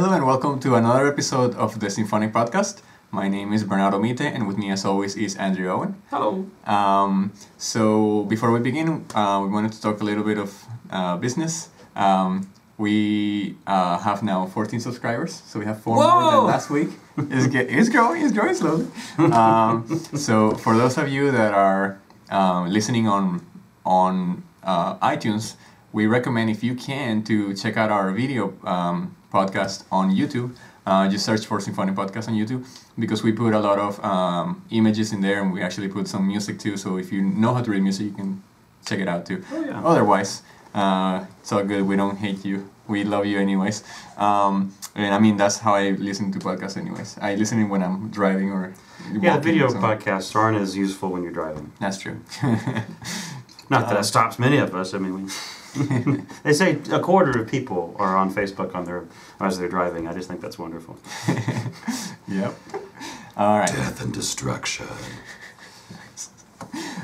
Hello and welcome to another episode of the Symphonic Podcast. My name is Bernardo Mite, and with me, as always, is Andrew Owen. Hello. Um, so, before we begin, uh, we wanted to talk a little bit of uh, business. Um, we uh, have now 14 subscribers, so we have four more than last week. It's, ge- it's growing, it's growing slowly. Um, so, for those of you that are um, listening on on uh, iTunes, we recommend if you can to check out our video um, podcast on YouTube. Uh, just search for Symphony Podcast on YouTube because we put a lot of um, images in there and we actually put some music too. So if you know how to read music, you can check it out too. Oh, yeah. Otherwise, uh, it's all good. We don't hate you. We love you anyways. Um, and I mean, that's how I listen to podcasts anyways. I listen when I'm driving or Yeah, video so- podcasts aren't as useful when you're driving. That's true. Not Uh, that it stops many of us. I mean, we, they say a quarter of people are on Facebook on their as they're driving. I just think that's wonderful. yep. All right. Death and destruction.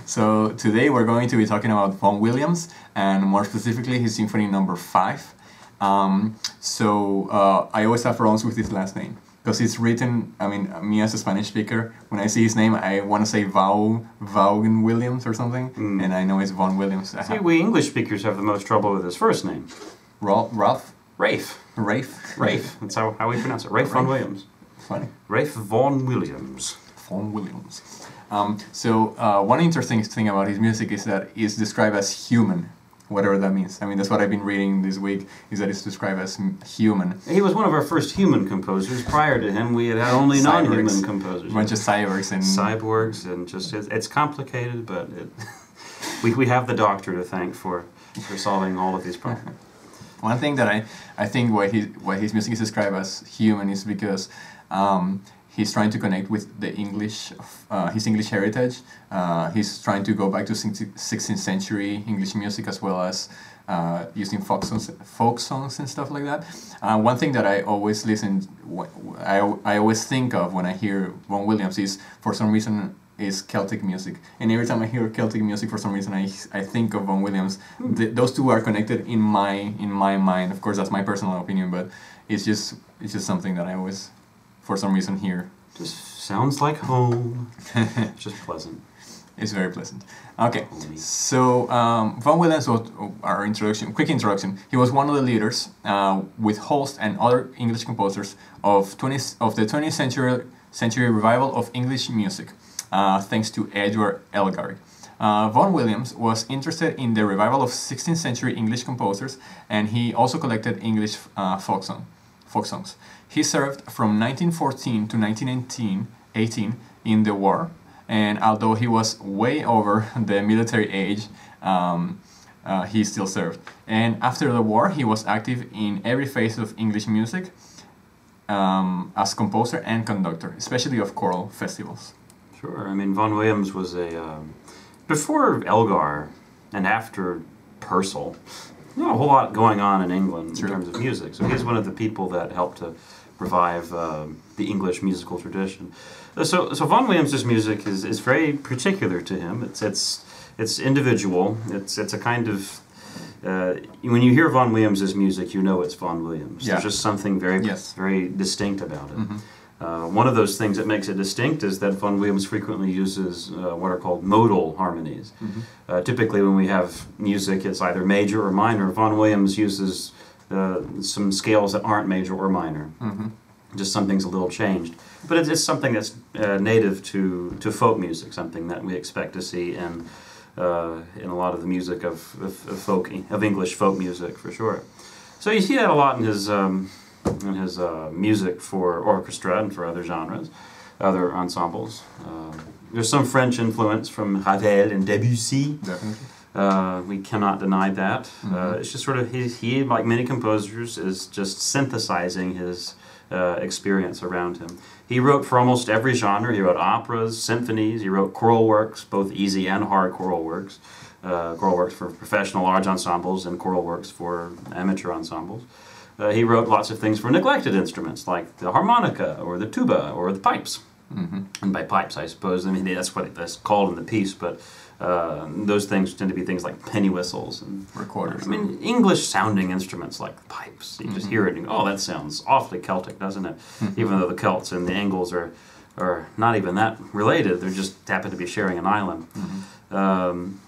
So today we're going to be talking about Vaughan Williams and more specifically his Symphony Number Five. Um, so uh, I always have problems with his last name because it's written. I mean, me as a Spanish speaker, when I see his name, I want to say Vau Vaughan Williams or something, Mm. and I know it's Vaughan Williams. See, have, we English speakers have the most trouble with his first name, Ralph, Ralph, Rafe. Rafe, Rafe. That's how, how we pronounce it. Rafe Vaughan Williams. Funny. Rafe Vaughan Williams. Vaughan Williams. Um, so uh, one interesting thing about his music is that it's described as human, whatever that means. I mean, that's what I've been reading this week. Is that it's described as human. He was one of our first human composers. Prior to him, we had had only non-human composers. A bunch of cyborgs and cyborgs and just it's, it's complicated, but it, we, we have the doctor to thank for for solving all of these problems. one thing that I, I think why his why his music is described as human is because um, he's trying to connect with the English uh, his English heritage. Uh, he's trying to go back to 16th century English music as well as uh, using folk songs, folk songs and stuff like that. Uh, one thing that I always listen, I, I always think of when I hear Vaughan Williams is for some reason is Celtic music, and every time I hear Celtic music, for some reason I, I think of Vaughan Williams. Th- those two are connected in my in my mind. Of course, that's my personal opinion, but it's just it's just something that I always, for some reason, here. Just sounds like home. just pleasant. It's very pleasant. Okay, so um, Vaughan Williams was our introduction. Quick introduction. He was one of the leaders uh, with Holst and other English composers of 20 of the 20th century century revival of English music, uh, thanks to Edward Elgar. Uh, Vaughan Williams was interested in the revival of 16th century English composers, and he also collected English uh, folk, song, folk songs. He served from 1914 to 1918 18 in the war, and although he was way over the military age, um, uh, he still served. And after the war, he was active in every phase of English music um, as composer and conductor, especially of choral festivals. Sure. I mean, Vaughan Williams was a um, before Elgar and after Purcell. Not a whole lot going on in England True. in terms of music. So he's one of the people that helped to revive um, the English musical tradition. Uh, So, so Vaughan Williams's music is, is very particular to him. It's it's it's individual. It's it's a kind of uh, when you hear Vaughan Williams's music, you know it's Vaughan Williams. Yeah. There's just something very Yes. very distinct about it. Mhm. Uh, one of those things that makes it distinct is that Vaughan Williams frequently uses uh, what are called modal harmonies. Mhm. Uh, typically, when we have music, it's either major or minor. Vaughan Williams uses uh, some scales that aren't major or minor. Mhm. Just something's a little changed, but it's, it's something that's uh, native to, to folk music, something that we expect to see in uh, in a lot of the music of, of, of folk of English folk music for sure. So you see that a lot in his um, in his uh, music for orchestra and for other genres, other ensembles. Uh, there's some French influence from Ravel and Debussy. Definitely. Uh, we cannot deny that. Uh, Mhm. it's just sort of he, he, like many composers, is just synthesizing his uh, experience around him. He wrote for almost every genre. He wrote operas, symphonies. He wrote choral works, both easy and hard choral works. Uh, choral works for professional large ensembles and choral works for amateur ensembles. Uh, he wrote lots of things for neglected instruments like the harmonica or the tuba or the pipes. hmm and by pipes, I suppose. I mean, that's what that's called in the piece, but uh, those things tend to be things like penny whistles and. Recorders. I mean, English sounding instruments like pipes. You just Mhm. hear it and go, oh, that sounds awfully Celtic, doesn't it? Mhm. Even though the Celts and the Angles are, are not even that related, they just happen to be sharing an island. Mhm. Um,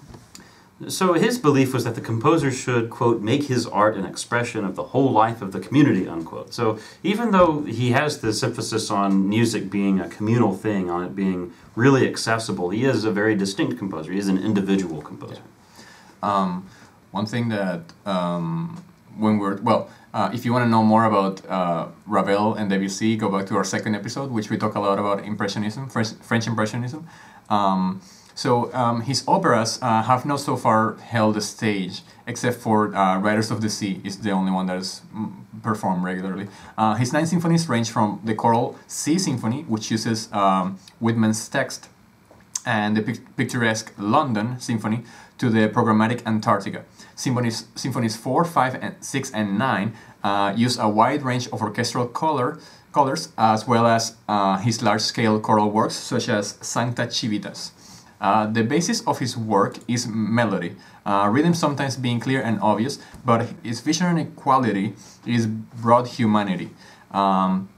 so his belief was that the composer should, quote, make his art an expression of the whole life of the community, unquote. So even though he has this emphasis on music being a communal thing, on it being really accessible, he is a very distinct composer. He is an individual composer. Um, one thing that um, when we're well, uh, if you want to know more about uh, Ravel and Debussy, go back to our second episode, which we talk a lot about impressionism, French, French impressionism. Um, so um, his operas uh, have not so far held a stage, except for uh, Riders of the Sea is the only one that is mm, performed regularly. Uh, his nine symphonies range from the choral Sea Symphony, which uses um, Whitman's text, and the pic- picturesque London Symphony to the programmatic Antarctica. Symphonies, symphonies 4, 5, and 6, and 9 uh, use a wide range of orchestral color, colors as well as uh, his large scale choral works such as Sancta Civitas. Uh, the basis of his work is melody, uh, rhythm sometimes being clear and obvious, but his visionary quality is broad humanity. Um,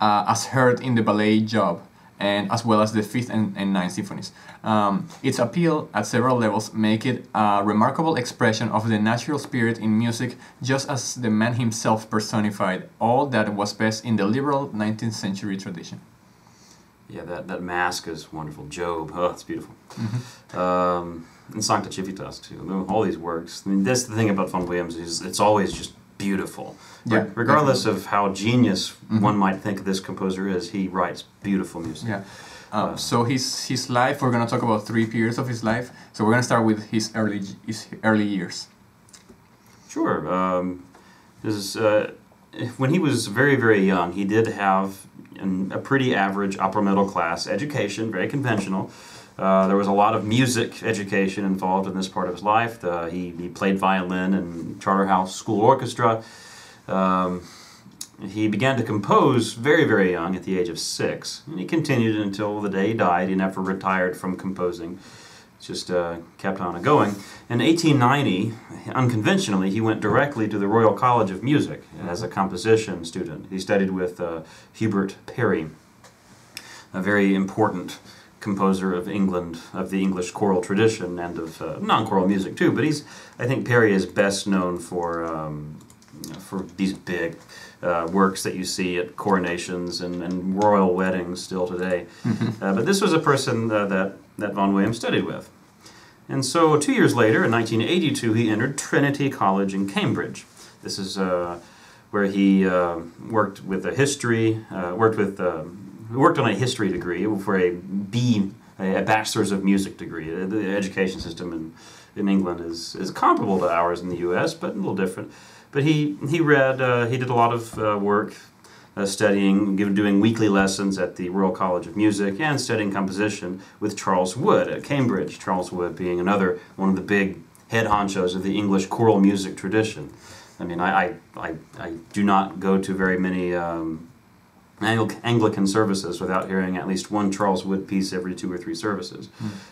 uh, as heard in the ballet job and as well as the fifth and, and ninth symphonies. Um, its appeal at several levels make it a remarkable expression of the natural spirit in music, just as the man himself personified all that was best in the liberal 19th century tradition. Yeah, that, that masque is wonderful. Job, oh, it's beautiful. Um, and Sancta Civitas, too. All these works. I mean, that's the thing about Vaughan Williams is it's always just beautiful. Yeah, Re- regardless of how genius Mhm. one might think this composer is, he writes beautiful music. Yeah. Um, so his his life, we're gonna talk about three periods of his life. So we're gonna start with his early his early years. Sure. Um, this is, uh, when he was very, very young, he did have an, a pretty average upper middle class education, very conventional. Uh, there was a lot of music education involved in this part of his life. He, he played violin in Charterhouse School Orchestra. Um, he began to compose very, very young at the age of six, and he continued until the day he died. He never retired from composing, just uh, kept on going. In 1890, unconventionally, he went directly to the Royal College of Music as a composition student. He studied with uh, Hubert Parry, a very important composer of England, of the English choral tradition, and of uh, non-choral music too. But he's, I think, Parry is best known for um, for these big uh, works that you see at coronations and, and royal weddings still today. Uh, but this was a person uh, that, that Vaughan Williams studied with. And so two years later, in 1982, he entered Trinity College in Cambridge. This is uh, where he uh, worked with a history, uh, worked with, um, worked on a history degree for a B, a bachelor's of music degree. Uh, The education system in, in England is, is comparable to ours in the U.S., but a little different. But he he read, uh, he did a lot of uh, work uh, studying, given doing weekly lessons at the Royal College of Music, and studying composition with Charles Wood at Cambridge. Charles Wood being another one of the big head honchos of the English choral music tradition. I mean, I, I, I, do not go to very many um, Anglican services without hearing at least one Charles Wood piece every two or three services.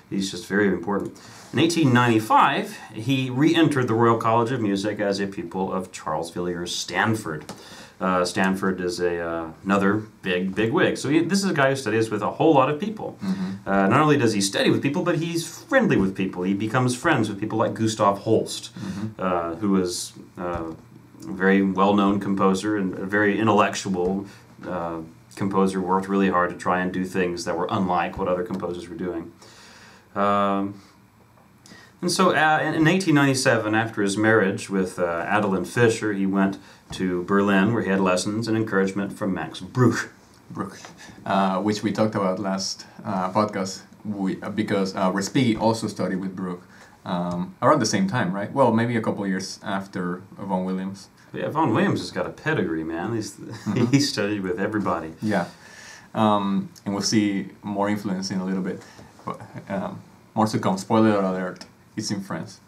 He's just very important. In 1895, he re entered the Royal College of Music as a pupil of Charles Villiers Stanford. Uh, Stanford is a, uh, another big, big wig. So he, this is a guy who studies with a whole lot of people. Uh, not only does he study with people, but he's friendly with people. He becomes friends with people like Gustav Holst, uh, who is uh, a very well known composer and a very intellectual uh, composer, worked really hard to try and do things that were unlike what other composers were doing. Um, and so uh, in in 1897, after his marriage with uh, Adeline Fisher, he went to Berlin where he had lessons and encouragement from Max Bruch. Brooke, uh, which we talked about last uh, podcast, we, uh, because uh, Respighi also studied with Bruch um, around the same time, right? Well, maybe a couple years after Vaughan Williams. Yeah, Vaughan Williams has got a pedigree, man. He's, he studied with everybody. Yeah, um, and we'll see more influence in a little bit. But, um, more to come. Spoiler alert: it's in France.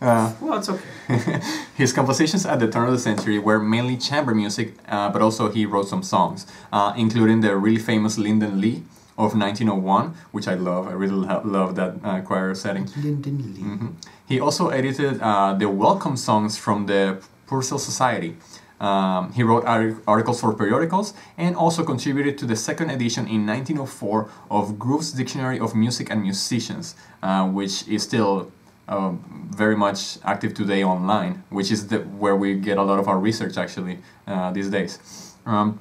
Uh, Well, it's okay. his compositions at the turn of the century were mainly chamber music, uh, but also he wrote some songs, uh, including the really famous Linden Lea of 1901, which I love. I really lo- love that uh, choir setting. Linden Lea. Mhm. He also edited uh, the welcome songs from the Purcell Society. Um, he wrote arti- articles for periodicals and also contributed to the second edition in 1904 of Grove's Dictionary of Music and Musicians, uh, which is still uh, very much active today online, which is the, where we get a lot of our research actually uh, these days. Um,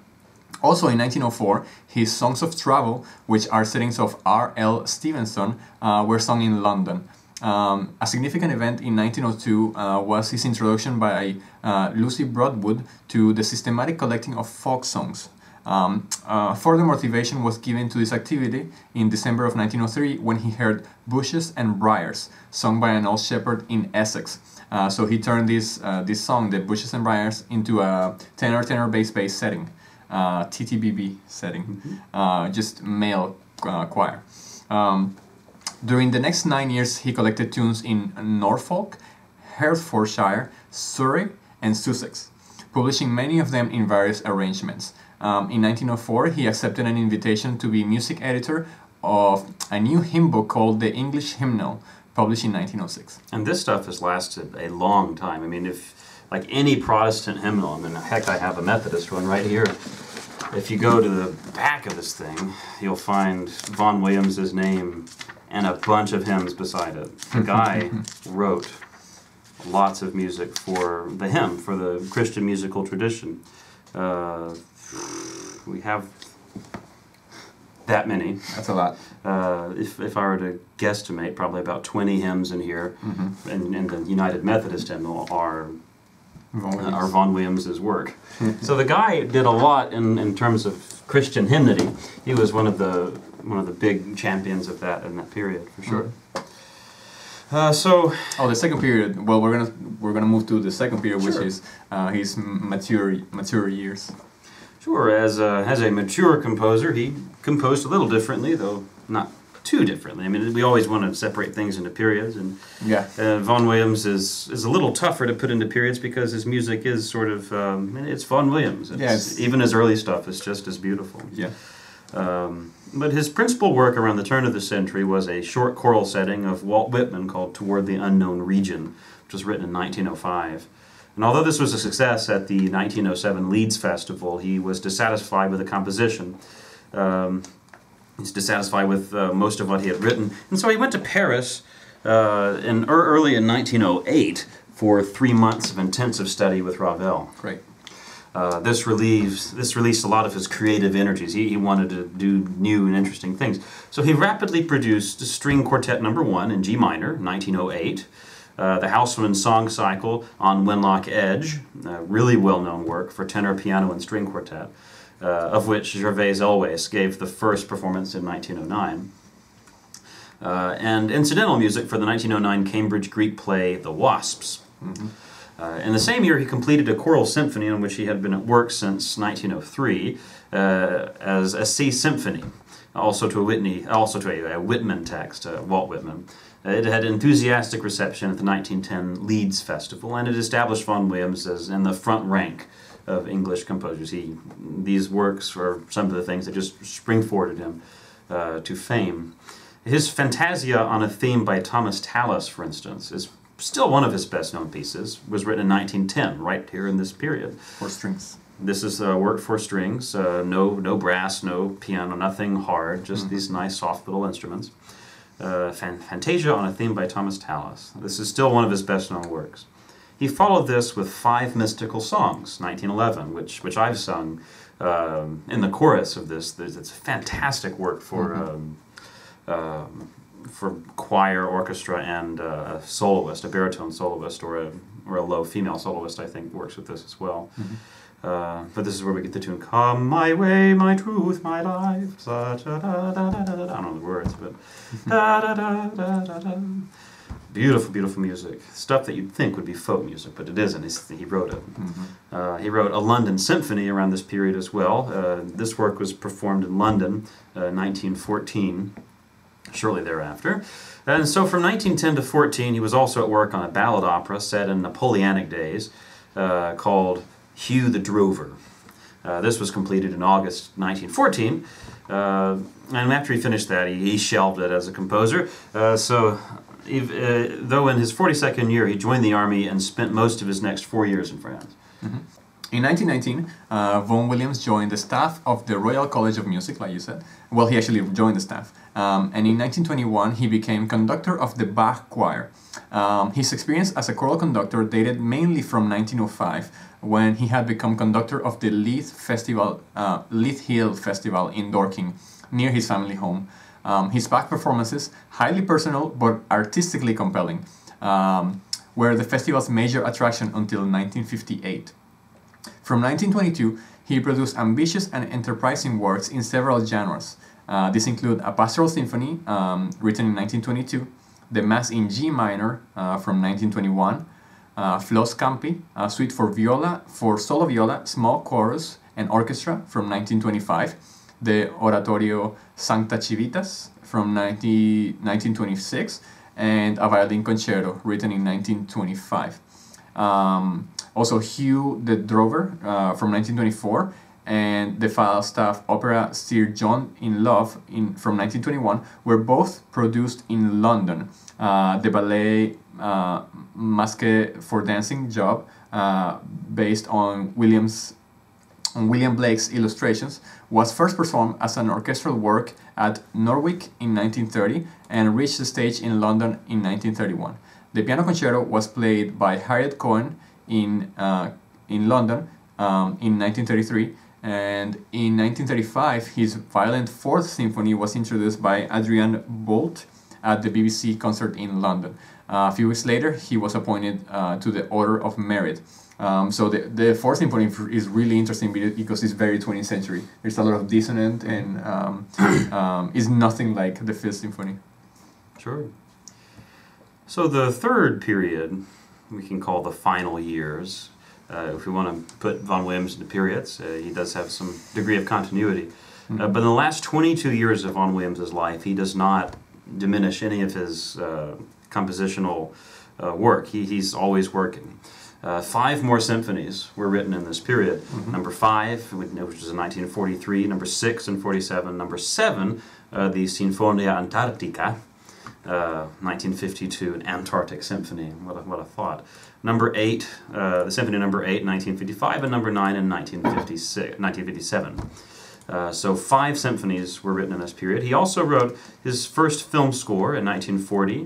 also in 1904, his Songs of Travel, which are settings of R.L. Stevenson, uh, were sung in London. Um, a significant event in 1902 uh, was his introduction by uh, Lucy Broadwood to the systematic collecting of folk songs. Um, uh, further motivation was given to this activity in December of 1903 when he heard Bushes and Briars, sung by an old shepherd in Essex. Uh, so he turned this, uh, this song, the Bushes and Briars, into a tenor tenor bass bass setting, uh, TTBB setting, uh, just male uh, choir. Um, during the next nine years, he collected tunes in Norfolk, Hertfordshire, Surrey, and Sussex, publishing many of them in various arrangements. Um, in 1904, he accepted an invitation to be music editor of a new hymn book called the English Hymnal, published in 1906. And this stuff has lasted a long time. I mean, if like any Protestant hymnal, I mean, heck, I have a Methodist one right here. If you go to the back of this thing, you'll find Vaughan Williams's name and a bunch of hymns beside it. The guy wrote lots of music for the hymn, for the Christian musical tradition. Uh, we have that many. That's a lot. Uh, if, if I were to guesstimate, probably about 20 hymns in here, and, and the United Methodist hymnal are, are Vaughan Williams's work. so the guy did a lot in, in terms of Christian hymnody. He was one of the one of the big champions of that in that period, for sure. Uh, so Oh, the second period. Well, we're gonna we're gonna move to the second period, which is uh, his mature mature years. Sure, as a, as a mature composer, he composed a little differently, though not too differently. I mean, we always want to separate things into periods, and Yeah. uh, Vaughan Williams is, is a little tougher to put into periods because his music is sort of um, it's Vaughan Williams. It's, Yeah, even his early stuff is just as beautiful. Yeah. Um, but his principal work around the turn of the century was a short choral setting of Walt Whitman called "Toward the Unknown Region," which was written in 1905. And although this was a success at the 1907 Leeds Festival, he was dissatisfied with the composition. Um, he's dissatisfied with uh, most of what he had written, and so he went to Paris uh, in ear- early in 1908 for three months of intensive study with Ravel. Great. Uh, this relieves this released a lot of his creative energies. He, he wanted to do new and interesting things. So he rapidly produced String Quartet Number One in G minor, 1908. Uh, the Housman Song Cycle on Wenlock Edge, a really well-known work for tenor, piano, and string quartet, uh, of which Gervase Elwes gave the first performance in 1909. Uh, and incidental music for the 1909 Cambridge Greek play The Wasps. Uh, in the same year, he completed a choral symphony on which he had been at work since 1903 uh, as a Sea symphony, also to a Whitney, also to a, a Whitman text, uh, Walt Whitman. Uh, it had enthusiastic reception at the 1910 Leeds Festival, and it established Vaughan Williams as in the front rank of English composers. He, these works are some of the things that just spring-forwarded him uh, to fame. His Fantasia on a theme by Thomas Tallis, for instance, is still one of his best-known pieces. Was written in 1910, right here in this period. For strings. This is uh, work for strings, uh, no no brass, no piano, nothing hard, just these nice soft little instruments. Uh, Fantasia on a theme by Thomas Tallis. This is still one of his best-known works. He followed this with five mystical songs, 1911, which which I've sung um, in the chorus of this. There's- It's a fantastic work for um, um, for choir, orchestra, and uh, a soloist, a baritone soloist, or a or a low female soloist. I think works with this as well. Uh, but this is where we get the tune "Come my way, my truth, my life." Such a da, da, da, da, da. I don't know the words, but da, da, da, da, da, da. beautiful, beautiful music. Stuff that you'd think would be folk music, but it isn't. It's, he wrote it. Uh, he wrote a London symphony around this period as well. Uh, this work was performed in London, uh, 1914. shortly thereafter. And so from 1910 to 14, he was also at work on a ballad opera set in Napoleonic days uh, called Hugh the Drover. Uh, this was completed in August 1914. Uh, and after he finished that, he, he shelved it as a composer. Uh, so, uh, though in his 42nd year, he joined the army and spent most of his next four years in France. In 1919, uh, Vaughan Williams joined the staff of the Royal College of Music, like you said. Well, he actually joined the staff. Um, and in 1921, he became conductor of the Bach Choir. Um, his experience as a choral conductor dated mainly from 1905, when he had become conductor of the Leith Festival, uh, Leith Hill Festival in Dorking, near his family home. Um, his Bach performances, highly personal but artistically compelling, um, were the festival's major attraction until 1958. From 1922, he produced ambitious and enterprising works in several genres. Uh, these include a pastoral symphony um, written in 1922, the Mass in G minor uh, from 1921, uh, Flos Campi, a suite for viola, for solo viola, small chorus, and orchestra from 1925, the Oratorio Sancta Civitas from 19, 1926, and a violin concerto written in 1925. Um, also, Hugh the Drover uh, from 1924 and the Falstaff opera Sir John in Love in, from 1921 were both produced in London. Uh, the ballet uh, Masque for Dancing job, uh, based on Williams on William Blake's illustrations, was first performed as an orchestral work at Norwich in 1930 and reached the stage in London in 1931. The piano concerto was played by Harriet Cohen in, uh, in London um, in 1933, and in 1935 his violent Fourth Symphony was introduced by Adrian Boult at the BBC concert in London. A few weeks later, he was appointed uh, to the Order of Merit. Um, so the, the Fourth Symphony is really interesting because it's very 20th century. There's a lot of dissonant and um, um, is nothing like the Fifth Symphony. Sure. So the third period we can call the final years. Uh, if we want to put Vaughan Williams into periods, uh, he does have some degree of continuity. Mm-hmm. Uh, but in the last 22 years of Vaughan Williams' life, he does not diminish any of his uh, compositional uh, work. He, he's always working. Uh, five more symphonies were written in this period. Mm-hmm. Number five, which was in 1943, number six in 47, number seven, the Sinfonia Antarctica, 1952, uh, an Antarctic Symphony. What a, what a thought. Number eight, uh, the Symphony Number eight, 1955, and Number nine in 1956, 1957. Uh, so five symphonies were written in this period. He also wrote his first film score in 1940,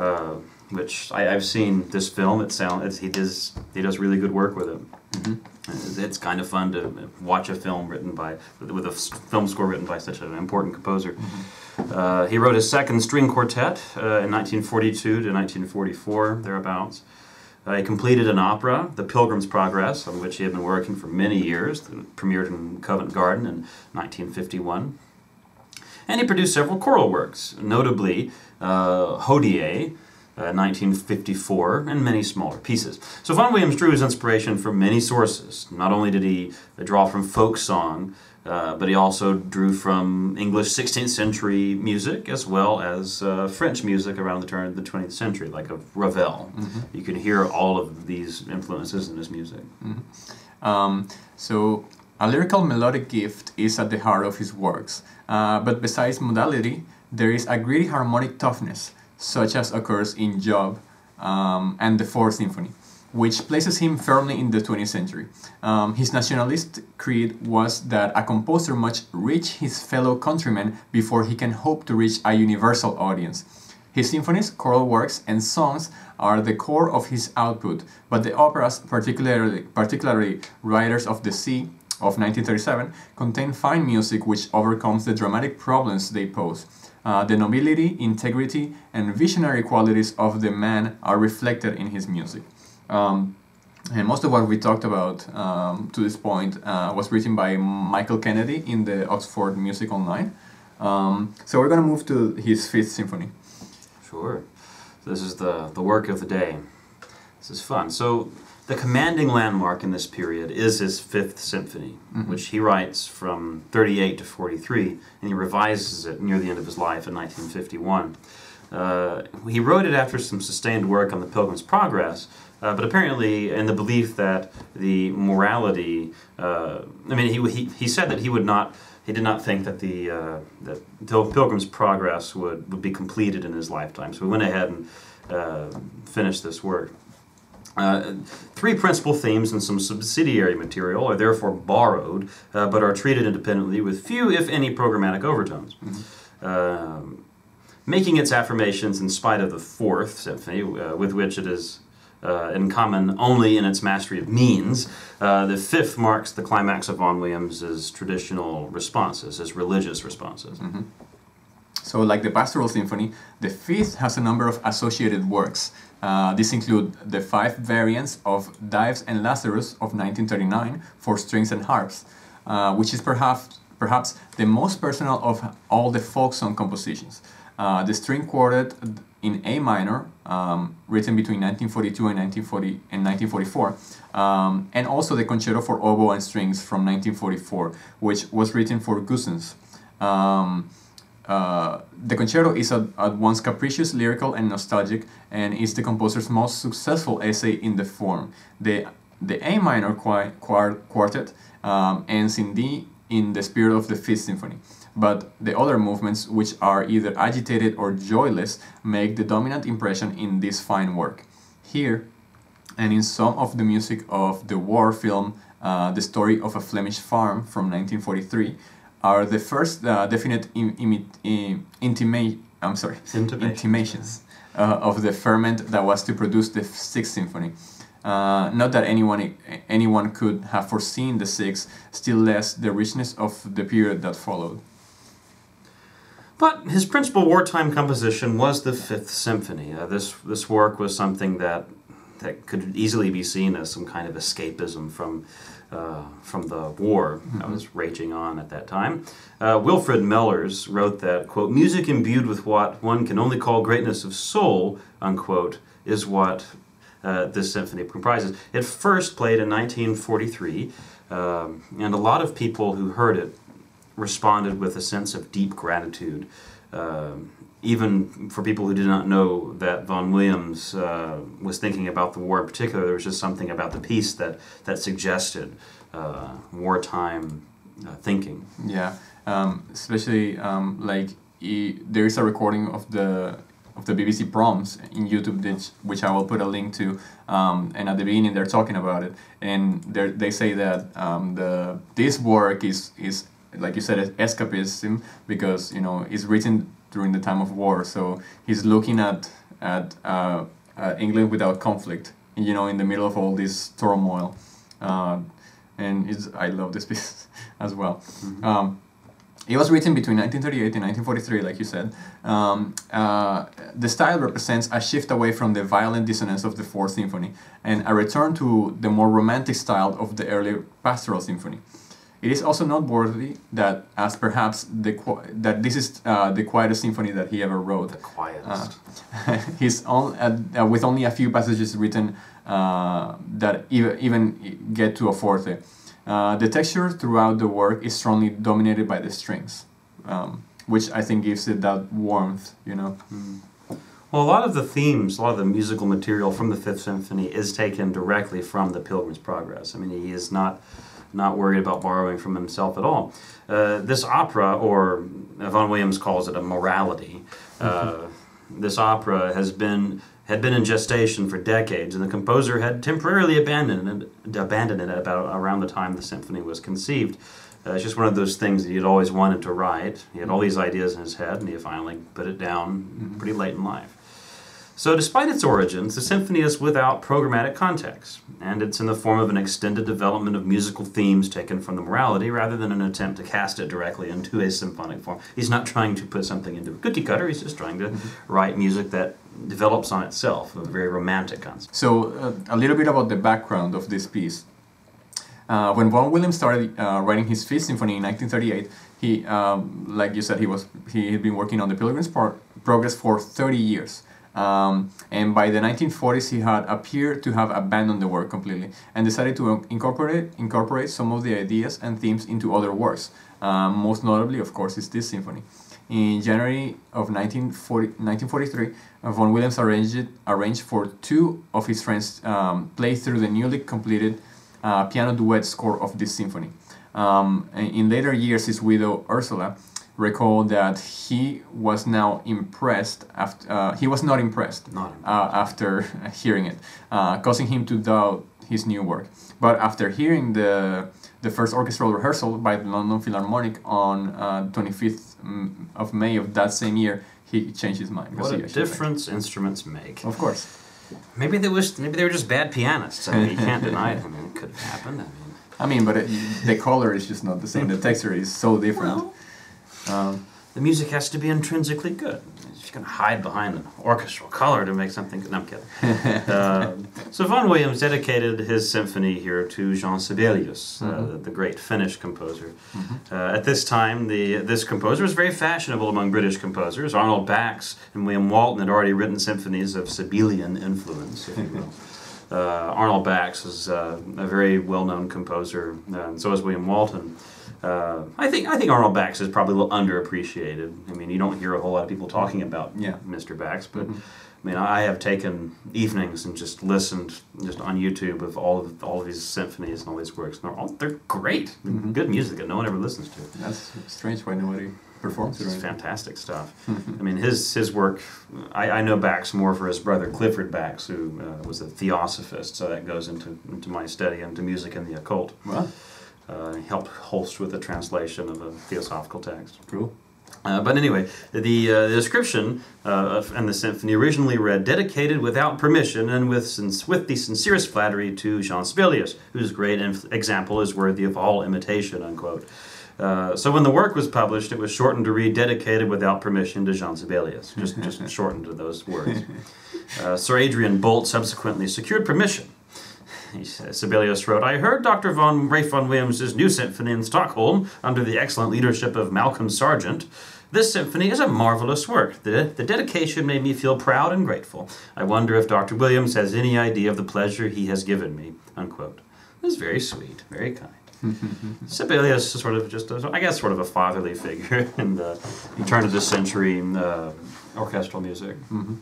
uh, which I, have seen this film. It sound he does he does really good work with it. Mm-hmm. It's kind of fun to watch a film written by with a film score written by such an important composer. Mm-hmm. Uh, he wrote his second string quartet uh, in 1942 to 1944 thereabouts. Uh, he completed an opera, The Pilgrim's Progress, on which he had been working for many years, that premiered in Covent Garden in 1951. And he produced several choral works, notably uh, Hodie, 1954, uh, and many smaller pieces. So Vaughan Williams drew his inspiration from many sources. Not only did he draw from folk song, uh, but he also drew from English 16th century music as well as uh, French music around the turn of the 20th century, like of Ravel. Mm-hmm. You can hear all of these influences in his music. Mm-hmm. Um, so, a lyrical melodic gift is at the heart of his works, uh, but besides modality, there is a gritty harmonic toughness such as occurs in Job um, and the Fourth Symphony, which places him firmly in the 20th century. Um, his nationalist creed was that a composer must reach his fellow countrymen before he can hope to reach a universal audience. His symphonies, choral works, and songs are the core of his output, but the operas, particularly, particularly Riders of the Sea of 1937, contain fine music which overcomes the dramatic problems they pose. Uh, the nobility, integrity, and visionary qualities of the man are reflected in his music. Um, and most of what we talked about um, to this point uh, was written by Michael Kennedy in the Oxford Music Online. Um, so we're going to move to his Fifth Symphony. Sure. This is the, the work of the day. This is fun. So the commanding landmark in this period is his Fifth Symphony, which he writes from 38 to 43, and he revises it near the end of his life in 1951. Uh, he wrote it after some sustained work on the Pilgrim's Progress, uh, but apparently in the belief that the morality, uh, I mean, he, he, he said that he would not, he did not think that the, uh, that the Pilgrim's Progress would, would be completed in his lifetime. So he went ahead and uh, finished this work. Uh, three principal themes and some subsidiary material are therefore borrowed, uh, but are treated independently with few, if any, programmatic overtones. Um, making its affirmations in spite of the Fourth Symphony, uh, with which it is uh, in common only in its mastery of means, uh, the Fifth marks the climax of Vaughan Williams's traditional responses, his religious responses. So, like the Pastoral Symphony, the fifth has a number of associated works. Uh, these include the five variants of Dives and Lazarus of 1939 for strings and harps, uh, which is perhaps perhaps the most personal of all the folk song compositions. Uh, the string quartet in A minor, um, written between 1942 and 1940 and 1944, um, and also the concerto for oboe and strings from 1944, which was written for Goossens. Um, uh, the concerto is at, at once capricious, lyrical, and nostalgic, and is the composer's most successful essay in the form. The, the A minor qui- quar- quartet um, ends in D in the spirit of the Fifth Symphony, but the other movements, which are either agitated or joyless, make the dominant impression in this fine work. Here, and in some of the music of the war film uh, The Story of a Flemish Farm from 1943, are the first uh, definite im- imi- im- intima- I'm sorry, Intimations. intimations uh, of the ferment that was to produce the Sixth Symphony. Uh, not that anyone anyone could have foreseen the sixth, still less the richness of the period that followed. But his principal wartime composition was the Fifth Symphony. Uh, this this work was something that that could easily be seen as some kind of escapism from uh, from the war that was raging on at that time. Uh, Wilfrid Mellers wrote that quote Music imbued with what one can only call greatness of soul unquote is what uh, this symphony comprises. It first played in 1943, um, and a lot of people who heard it responded with a sense of deep gratitude. Um, even for people who did not know that Vaughan Williams uh, was thinking about the war in particular, there was just something about the piece that, that suggested uh, wartime uh, thinking. Yeah, um, especially um, like there is a recording of the of the BBC proms in YouTube, which, which I will put a link to. Um, and at the beginning, they're talking about it, and they they say that um, the this work is is like you said, escapism because you know it's written during the time of war. So he's looking at at uh, uh, England without conflict, you know, in the middle of all this turmoil. Uh, and it's, I love this piece as well. Um, it was written between 1938 and 1943, like you said. Um, uh, the style represents a shift away from the violent dissonance of the Fourth Symphony and a return to the more romantic style of the early Pastoral Symphony. It is also noteworthy that, as perhaps the qu- that this is uh, the quietest symphony that he ever wrote. The quietest. He's on, uh, uh, with only a few passages written uh, that even, even get to a forte. Uh, the texture throughout the work is strongly dominated by the strings, um, which I think gives it that warmth, you know. Well, a lot of the themes, a lot of the musical material from the Fifth Symphony is taken directly from the Pilgrim's Progress. I mean, he is not not worried about borrowing from himself at all. Uh, this opera, or Vaughan Williams calls it a morality, uh, this opera has been had been in gestation for decades, and the composer had temporarily abandoned it, abandoned it about around the time the symphony was conceived. Uh, it's just one of those things that he had always wanted to write. He had all these ideas in his head, and he finally put it down pretty late in life. So, despite its origins, the symphony is without programmatic context, and it's in the form of an extended development of musical themes taken from the morality rather than an attempt to cast it directly into a symphonic form. He's not trying to put something into a cookie cutter, he's just trying to write music that develops on itself, a very romantic concept. So, uh, a little bit about the background of this piece. Uh, when Vaughan Williams started uh, writing his Fifth Symphony in 1938, he, um, like you said, he was he had been working on the Pilgrim's Pro- Progress for 30 years. Um, and by the 1940s, he had appeared to have abandoned the work completely and decided to incorporate incorporate some of the ideas and themes into other works. Um, most notably, of course, is this symphony. In January of 1940, 1943, uh, Vaughan Williams arranged, it arranged for two of his friends um, play through the newly completed uh, piano duet score of this symphony. Um, in later years, his widow Ursula recalled that he was now impressed after uh, he was not impressed Not uh, after hearing it, uh, causing him to doubt his new work. But after hearing the the first orchestral rehearsal by the London Philharmonic on uh, 25th mm, of May of that same year, he changed his mind. What a difference instruments make. Of course. Maybe they was maybe they were just bad pianists. I mean, you can't deny it. I mean, it could have happened. I mean, I mean, but it, the color is just not the same. The texture is so different. well, Um, the music has to be intrinsically good. You're going to hide behind an orchestral color to make something good. No, I'm kidding. uh, so Vaughan Williams dedicated his symphony here to Jean Sibelius, uh, Mhm. the great Finnish composer. mhm. Uh, at this time, the this composer was very fashionable among British composers. Arnold Bax and William Walton had already written symphonies of Sibelian influence, if you will. Uh, Arnold Bax is uh, a very well-known composer, uh, and so is William Walton. Uh, I think I think Arnold Bax is probably a little underappreciated. I mean, you don't hear a whole lot of people talking about Yeah. Mr. Bax, but Mhm. I mean, I have taken evenings and just listened just on YouTube of all of all of these symphonies and all these works. And they're all they're great, Mhm. good music that no one ever listens to. That's strange why nobody performs it. It's Right? fantastic stuff. Mhm. I mean, his his work. I, I know Bax more for his brother Clifford Bax, who uh, was a theosophist. So that goes into into my study into music and the occult. Well, Uh, he helped Holst with the translation of a theosophical text. cool. Uh, but anyway, the, uh, the description uh, of, and the symphony originally read, dedicated without permission and with, with the sincerest flattery to Jean Sibelius, whose great inf- example is worthy of all imitation, unquote. Uh, so when the work was published, it was shortened to read, dedicated without permission to Jean Sibelius, just, just shortened to those words. Uh, Sir Adrian Boult subsequently secured permission. Says, Sibelius wrote, I heard Dr. von Rafe Vaughan Williams' new symphony in Stockholm under the excellent leadership of Malcolm Sargent. This symphony is a marvelous work. The, the dedication made me feel proud and grateful. I wonder if Dr. Williams has any idea of the pleasure he has given me. Unquote. This is very sweet, very kind. Sibelius is sort of just, a, I guess, sort of a fatherly figure in the turn of the century uh, orchestral music. Mhm.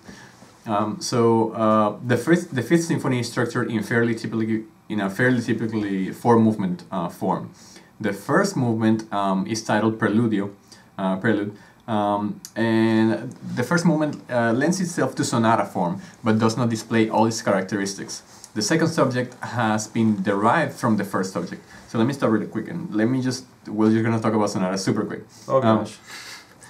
Um, so uh, the fifth the fifth symphony is structured in fairly typically in a fairly typically four movement uh, form. The first movement um, is titled Preludio, uh, Prelude, um, and the first movement uh, lends itself to sonata form, but does not display all its characteristics. The second subject has been derived from the first subject. So let me stop really quick and let me just we're just gonna talk about sonata super quick. Oh Um, gosh.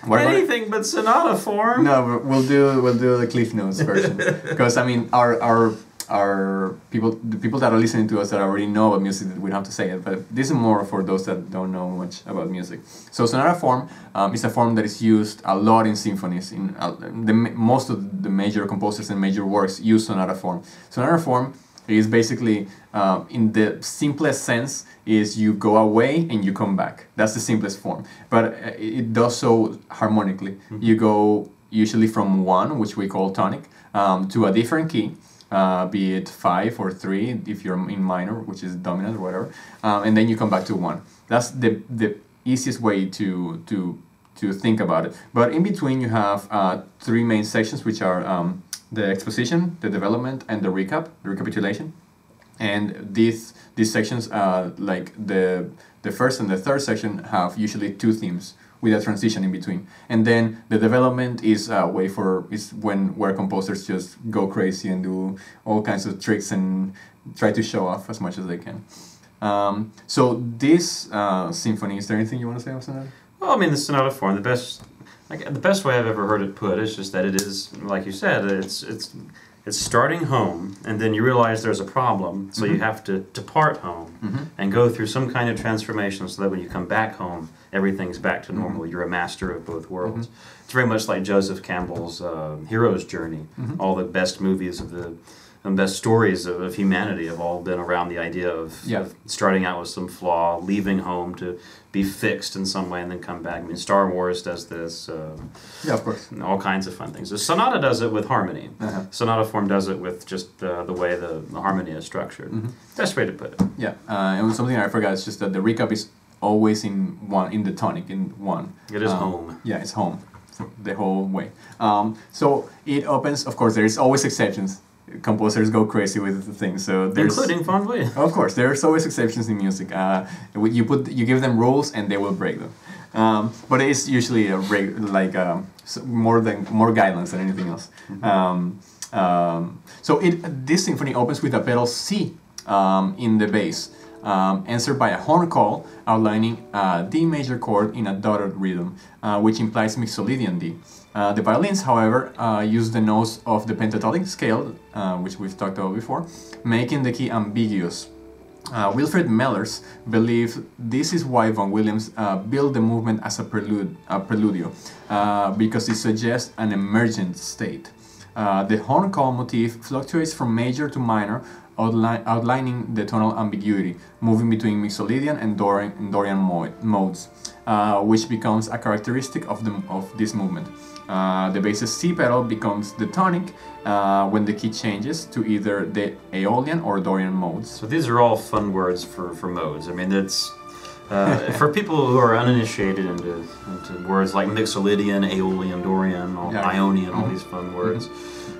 We're gonna- Anything but sonata form? no, we'll do we'll do the Cliff Notes version because I mean our our our people the people that are listening to us that already know about music we don't have to say it but this is more for those that don't know much about music. So sonata form um, is a form that is used a lot in symphonies. In uh, the most of the major composers and major works use sonata form. Sonata form is basically uh, in the simplest sense is you go away and you come back. That's the simplest form. But uh, it does so harmonically. You go usually from one which we call tonic um, to a different key uh, be it five or three if you're in minor which is dominant or whatever um, and then you come back to one. That's the the easiest way to to to think about it. But in between, you have uh, three main sections, which are um, the exposition, the development, and the recap, the recapitulation. And these these sections, uh, like the the first and the third section, have usually two themes with a transition in between. And then the development is a way for is when where composers just go crazy and do all kinds of tricks and try to show off as much as they can. Um, so this uh, symphony, is there anything you want to say about that? Well, I mean, the sonata form, the best, like the best way I've ever heard it put is just that it is, like you said, it's it's it's starting home, and then you realize there's a problem, so you Mhm. have to depart home Mm-hmm. and go through some kind of transformation, so that when you come back home, everything's back to normal. Mhm. You're a master of both worlds. It's very much like Joseph Campbell's uh, hero's journey. Mhm. All the best movies of the and best stories of, of humanity have all been around the idea of, Yeah. of starting out with some flaw, leaving home to be fixed in some way, and then come back. I mean, Star Wars does this. Um, Yeah, of course. all kinds of fun things. Sonata does it with harmony. Uh-huh. Sonata form does it with just uh, the way the, the harmony is structured. Mm-hmm. Best way to put it. Yeah, uh, and something I forgot is just that the recap is always in one in the tonic in one. It is Um, home. Yeah, it's home the whole way. Um, so it opens. Of course, there is always exceptions. Composers go crazy with the things. So there's Including Williams. Of course, there's always exceptions in music. Uh, you put you give them rules and they will break them. Um, but it's usually a like um, more than more guidelines than anything else. Um, um, so it this symphony opens with a pedal C um, in the bass, um, answered by a horn call outlining a D major chord in a dotted rhythm, uh, which implies mixolydian D. Uh, the violins, however, uh, use the notes of the pentatonic scale, uh, which we've talked about before, making the key ambiguous. Uh, Wilfrid Mellers believed this is why Vaughan Williams uh, built the movement as a prelude, a preludio, because it suggests an emergent state. The horn call motif fluctuates from major to minor, outli- outlining the tonal ambiguity, moving between Mixolydian and Dorian, and Dorian mo- modes, which becomes a characteristic of, the, of this movement. Uh, the bass's C pedal becomes the tonic uh, when the key changes to either the Aeolian or Dorian modes. So these are all fun words for, for modes. I mean, it's uh, for people who are uninitiated into, into words like Mixolydian, Aeolian, Dorian, all, Yeah. Ionian, all Mhm. these fun words.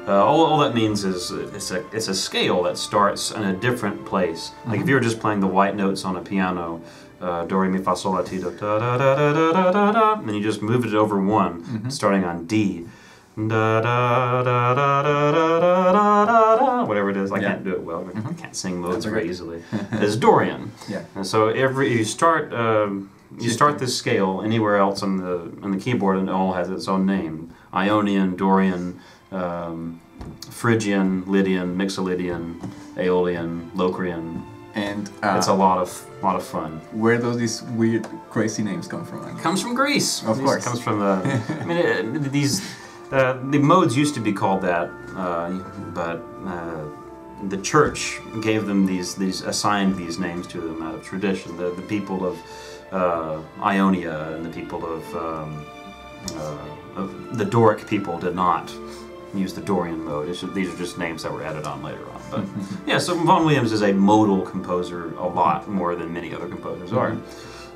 Uh, all, all that means is it's a it's a scale that starts in a different place. Like if you were just playing the white notes on a piano, uh, do re mi fa sol la ti do da da da da da da da da, and you just move it over one, starting on D. Da da da da da da da da da da whatever it is. I Yeah. can't do it well. I can't sing modes very easily. Is Dorian. Yeah. And so every you start um, you start this scale anywhere else on the on the keyboard, and it all has its own name: Ionian, Dorian, um, Phrygian, Lydian, Mixolydian, Aeolian, Locrian. And uh, It's a lot of lot of fun. where do these weird, crazy names come from? Comes from Greece. Of These- course. comes from the. I mean, uh, these uh, the modes used to be called that, uh, but. Uh, the church gave them these, these assigned these names to them out of tradition. The, the people of uh, Ionia and the people of, um, uh, of the Doric people did not use the Dorian mode. It's just- these are just names that were added on later on. But yeah, so Vaughan Williams is a modal composer a lot more than many other composers are.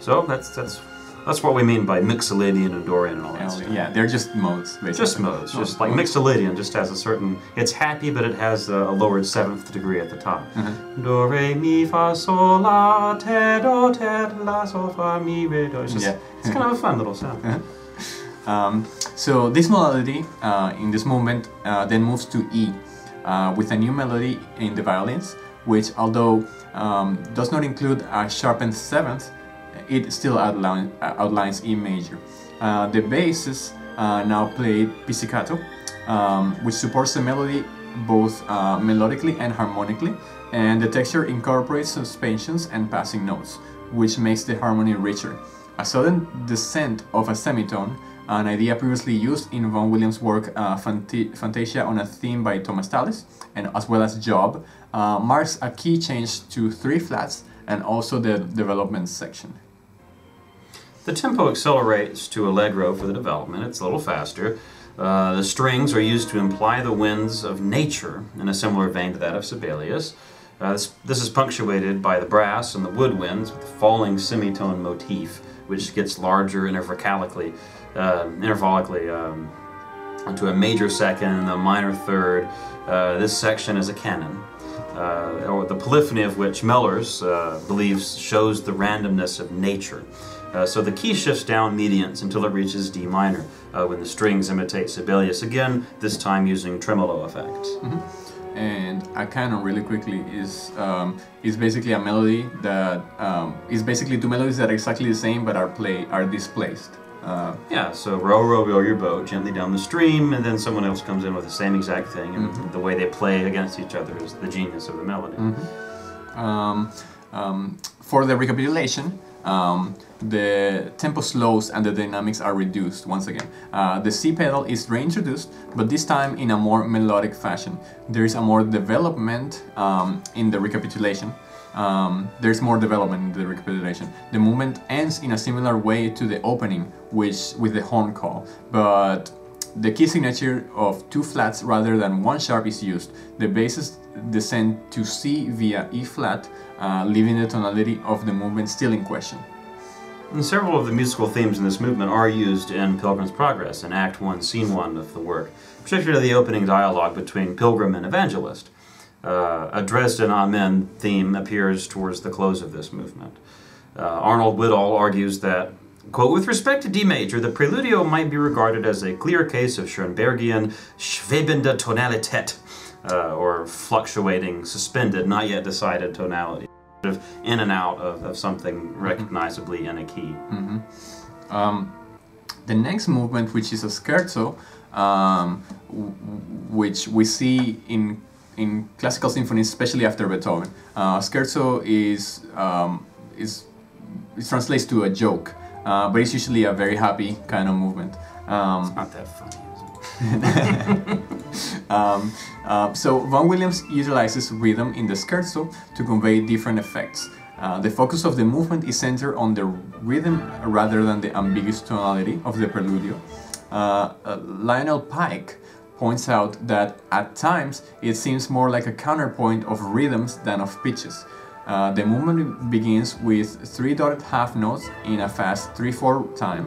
So that's that's that's what we mean by Mixolydian and Dorian and all that stuff. yeah, they're just modes, basically. Just modes, just like. Mixolydian just has a certain. It's happy, but it has a, a lowered seventh degree at the top. Do re mi fa sol la te do te la sol fa mi re do. It's just, Yeah. it's kind of a fun little sound. Um, so this modality uh, in this movement uh, then moves to E uh, with a new melody in the violins, which although um, does not include a sharpened seventh, it still outline, outlines E major. Uh, the basses uh, now play pizzicato, um, which supports the melody both uh, melodically and harmonically, and the texture incorporates suspensions and passing notes, which makes the harmony richer. A sudden descent of a semitone, an idea previously used in Vaughan Williams' work uh, Fantasia on a theme by Thomas Tallis, and as well as Job, uh, marks a key change to three flats and also the development section. The tempo accelerates to allegro for the development. It's a little faster. Uh, the strings are used to imply the winds of nature in a similar vein to that of Sibelius. Uh, this, this is punctuated by the brass and the woodwinds with the falling semitone motif, which gets larger and intervalically, uh, um, into a major second and a minor third. Uh, this section is a canon, uh, or the polyphony of which Mellers uh, believes shows the randomness of nature. Uh, so the key shifts down medians until it reaches D minor, uh, when the strings imitate Sibelius again, this time using tremolo effects. and a canon really quickly is um, is basically a melody that um, is basically two melodies that are exactly the same but are play are displaced. Uh, Yeah, so row, row, row your boat gently down the stream, and then someone else comes in with the same exact thing, and the way they play against each other is the genius of the melody. um, um, for the recapitulation, um, the tempo slows and the dynamics are reduced once again. Uh, the C pedal is reintroduced, but this time in a more melodic fashion. There is a more development um, in the recapitulation. Um, there's more development in the recapitulation. The movement ends in a similar way to the opening, which with the horn call, but the key signature of two flats rather than one sharp is used. The basses descend to C via E flat, uh, leaving the tonality of the movement still in question. And several of the musical themes in this movement are used in Pilgrim's Progress in Act 1, Scene 1 of the work, particularly the opening dialogue between Pilgrim and Evangelist. Uh, a Dresden Amen theme appears towards the close of this movement. Uh, Arnold Whittall argues that, quote, with respect to D major, the preludio might be regarded as a clear case of Schoenbergian schwebende Tonalität, uh, or fluctuating, suspended, not yet decided tonality sort of in and out of, of something recognizably in a key. Um, the next movement, which is a scherzo, um, w- which we see in in classical symphonies, especially after Beethoven. Uh, scherzo is um, is it translates to a joke, uh, but it's usually a very happy kind of movement. Um, Not that funny, um, uh, so Vaughan Williams utilizes rhythm in the scherzo to convey different effects. Uh, the focus of the movement is centered on the rhythm rather than the ambiguous tonality of the preludio. Uh, uh, Lionel Pike points out that at times it seems more like a counterpoint of rhythms than of pitches. Uh, the movement begins with three dotted half notes in a fast 3-4 time,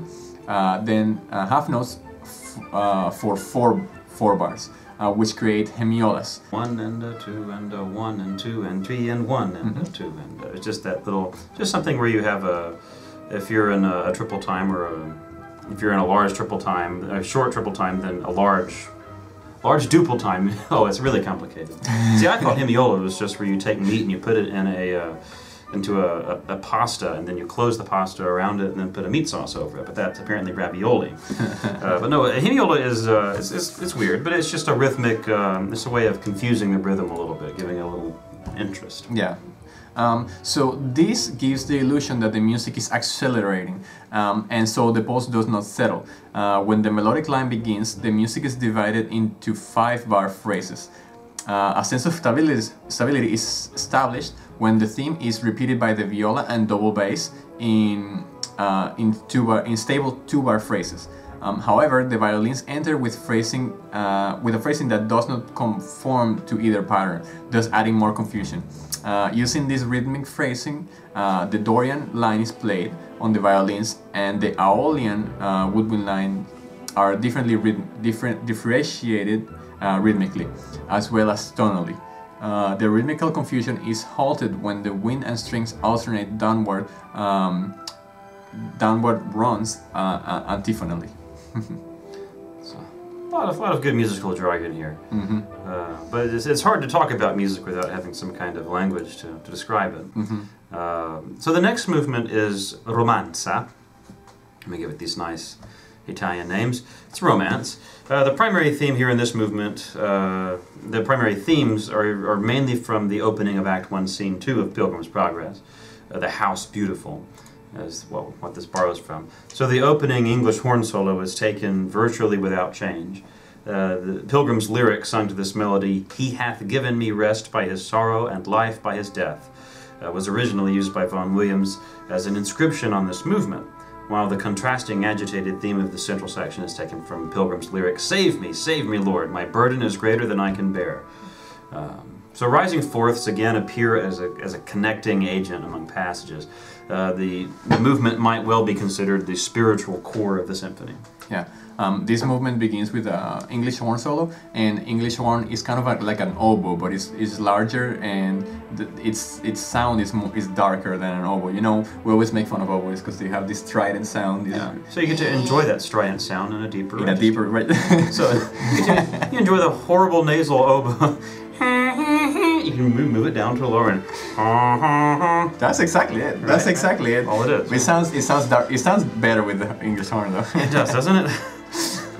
uh, then uh, half notes f- uh, for four four bars, uh, which create hemiolas. One and a two and a one and two and three and one and a two and a, it's just that little, just something where you have a, if you're in a, a triple time or a, if you're in a large triple time, a short triple time, then a large, large duple time. Oh, it's really complicated. See, I thought hemiola was just where you take meat and you put it in a, uh, into a, a, a pasta and then you close the pasta around it and then put a meat sauce over it. But that's apparently ravioli. uh, but no, hemiola is, uh, it's, it's, it's weird, but it's just a rhythmic, um, it's a way of confusing the rhythm a little bit, giving it a little interest. Yeah. Um, so this gives the illusion that the music is accelerating, um, and so the pulse does not settle. Uh, when the melodic line begins, the music is divided into five-bar phrases. Uh, a sense of stability, stability is established when the theme is repeated by the viola and double bass in uh, in two bar, in stable two-bar phrases. Um, however, the violins enter with phrasing uh, with a phrasing that does not conform to either pattern, thus adding more confusion. Uh, using this rhythmic phrasing, uh, the Dorian line is played on the violins, and the Aeolian uh, woodwind line are differently different, differentiated uh, rhythmically, as well as tonally. Uh, the rhythmical confusion is halted when the wind and strings alternate downward, um, downward runs uh, antiphonally. Lot of, lot of good musical jargon here. Uh, but it's, it's hard to talk about music without having some kind of language to, to describe it. Um, so the next movement is Romanza. Let me give it these nice Italian names. It's romance. Uh, the primary theme here in this movement, uh, the primary themes are, are mainly from the opening of Act 1, Scene 2 of Pilgrim's Progress, uh, The House Beautiful, is well, what this borrows from. So the opening English horn solo is taken virtually without change. Uh, the Pilgrim's lyric sung to this melody, He hath given me rest by his sorrow and life by his death, uh, was originally used by Vaughan Williams as an inscription on this movement, while the contrasting agitated theme of the central section is taken from Pilgrim's lyric, Save me, save me, Lord, my burden is greater than I can bear. Um, so rising fourths again appear as a, as a connecting agent among passages. Uh, the, the movement might well be considered the spiritual core of the symphony. Yeah, um, this movement begins with an English horn solo, and English horn is kind of like, like an oboe, but it's, it's larger and the, its its sound is more, is darker than an oboe. You know, we always make fun of oboes because they have this strident sound. this- So you get to enjoy that strident sound in a deeper In a deeper, right? So you, to- you enjoy the horrible nasal oboe. You can move, move it down to a lower end. Uh-huh. That's exactly it. That's Right. exactly it. All it is. It sounds it sounds dark. It sounds better with the English horn though. It does, doesn't it?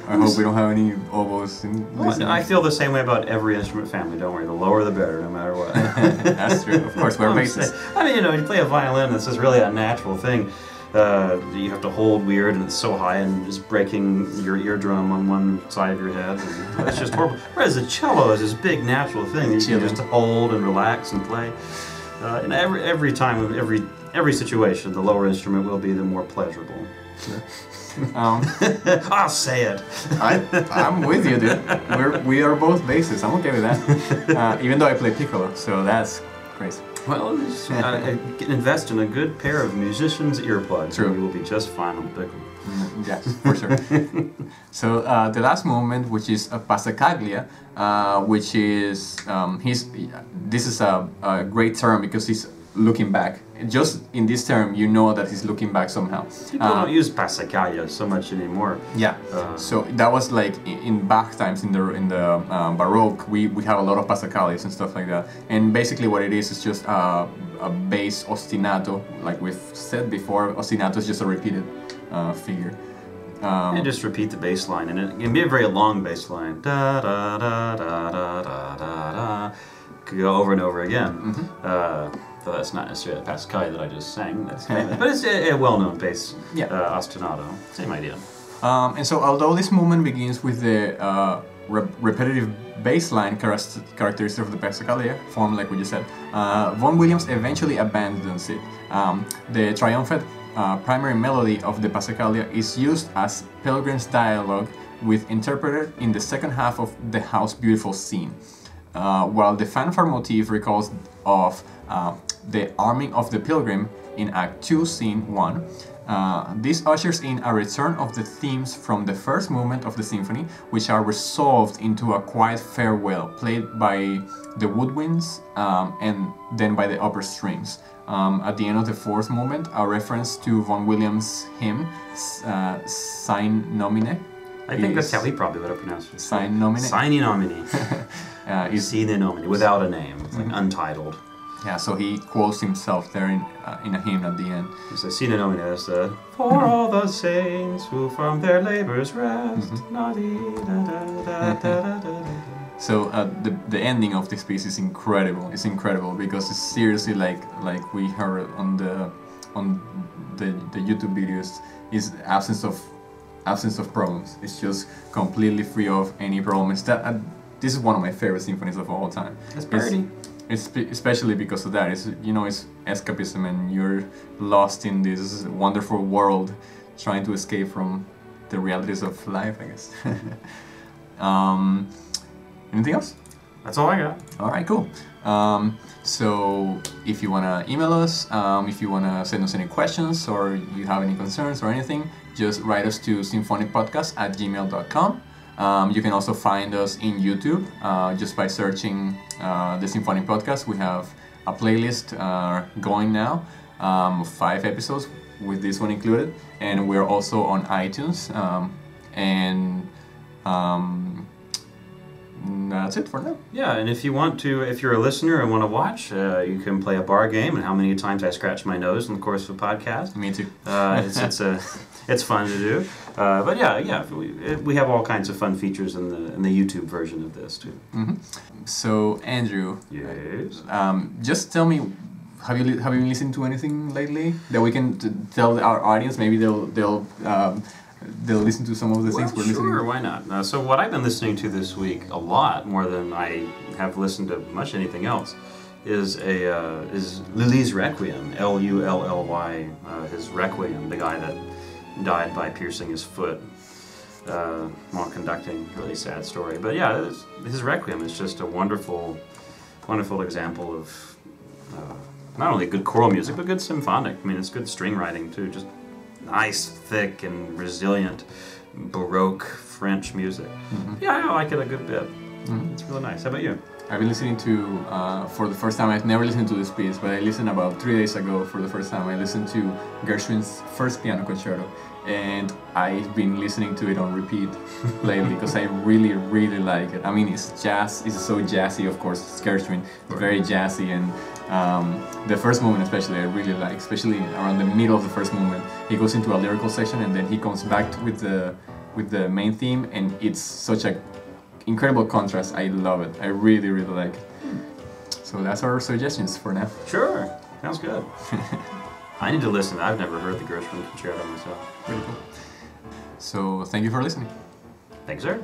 I hope we don't have any oboes in Well. I feel the same way about every instrument family. Don't worry, the lower the better, no matter what. That's true. Of course, we're bassists. I mean, you know, you play a violin. This is really a natural thing. Uh, you have to hold weird, and it's so high, and just breaking your eardrum on one side of your head. And it's just horrible. Whereas the cello is this big natural thing that you can just hold and relax and play. Uh, and every every time, every every situation, the lower instrument will be the more pleasurable. Um, I'll say it. I, I'm with you, dude. We're, we are both bassists. I'm okay with that. Uh, even though I play piccolo, so that's crazy. Well, just, uh, invest in a good pair of musicians' earplugs, True. and you will be just fine on pickle. Mm, Yes, for sure. so uh, the last movement, which is a passacaglia, uh, which is um, he's. This is a, a great term because he's looking back. Just in this term, you know that he's looking back somehow. People Uh, don't use passacaglia so much anymore. Yeah. Uh, so that was like in, Bach times in the in the uh, Baroque, we, we have a lot of passacaglis and stuff like that. And basically, what it is is just uh, a bass ostinato, like we've said before. Ostinato is just a repeated uh, figure. Um, And just repeat the bass line, and it can be a very long bass line. Da da da da da da da da. Could go over and over again. Mm-hmm. Though that's not necessarily the Pascal that I just sang. That's famous, but it's a, a well-known bass. Yeah. Uh, ostinato. Same idea. Um, and so, although this movement begins with the uh, re- repetitive bass line characteristic of the Passacaglia, form like we just said, uh, Vaughan Williams eventually abandons it. Um, the triumphant uh, primary melody of the Passacaglia is used as Pilgrim's dialogue with interpreted in the second half of the House Beautiful scene. Uh, while the fanfare motif recalls of uh, the arming of the pilgrim in Act 2, Scene 1, uh, this ushers in a return of the themes from the first movement of the symphony, which are resolved into a quiet farewell played by the woodwinds um, and then by the upper strings. Um, at the end of the fourth movement, a reference to Vaughan Williams' hymn, uh, Sign Nomine. I think that's how he probably would have pronounced it. Sign Nomine. Signing nomine. uh, is Sine nomine, without a name. It's like untitled. Yeah, so he quotes himself there in, uh, in a hymn at the end. He says, Sine nomine is the For all the saints who from their labors rest. Mm-hmm. So uh, the, the ending of this piece is incredible. It's incredible because it's seriously like like we heard on the on the, the YouTube videos is absence of absence of problems. It's just completely free of any problems. That uh, this is one of my favorite symphonies of all time. That's It's- parody. It's spe- especially because of that. It's you know it's escapism and you're lost in this wonderful world, trying to escape from the realities of life. I guess. um, anything else? That's all I got. All right, cool. Um, so if you wanna email us, um, if you wanna send us any questions or you have any concerns or anything, just write us to symphonicpodcast at gmail.com. Um, you can also find us in YouTube uh, just by searching uh, the Symphonic Podcast. We have a playlist uh, going now, um, five episodes with this one included, and we're also on iTunes. Um, and um, that's it for now. Yeah, and if you want to, if you're a listener and want to watch, uh, you can play a bar game and how many times I scratch my nose in the course of a podcast. Me too. Uh, it's it's a it's fun to do. Uh, but yeah, yeah, we, we have all kinds of fun features in the in the YouTube version of this too. hmm So Andrew, Yes. um, just tell me, have you have you been listening to anything lately that we can t- tell our audience? Maybe they'll they'll um, they'll listen to some of the things Well, we're sure, listening. Sure, why not? Uh, so what I've been listening to this week a lot more than I have listened to much anything else is a uh, is Lully's Requiem, L U L L Y, uh, his Requiem, the guy that died by piercing his foot uh, while conducting. Really sad story, but yeah, his, his Requiem is just a wonderful, wonderful example of. Uh, not only good choral music, but good symphonic. I mean, it's good string writing too. Just nice, thick, and resilient Baroque French music. Mm-hmm. Yeah, I like it a good bit. It's really nice. How about you? I've been listening to uh, for the first time. I've never listened to this piece, but I listened about three days ago for the first time. I listened to Gershwin's first piano concerto, and I've been listening to it on repeat lately because I really, really like it. I mean, it's jazz. It's so jazzy, of course. It's Gershwin. It's very jazzy, and um, the first movement especially I really like. Especially around the middle of the first movement, he goes into a lyrical section, and then he comes back with the with the main theme, and it's such a incredible contrast. I love it. I really, really like it. So that's our suggestions for now. Sure, sounds good. I need to listen. I've never heard the Gershwin Concerto on myself. Really cool. So thank you for listening. Thanks, sir.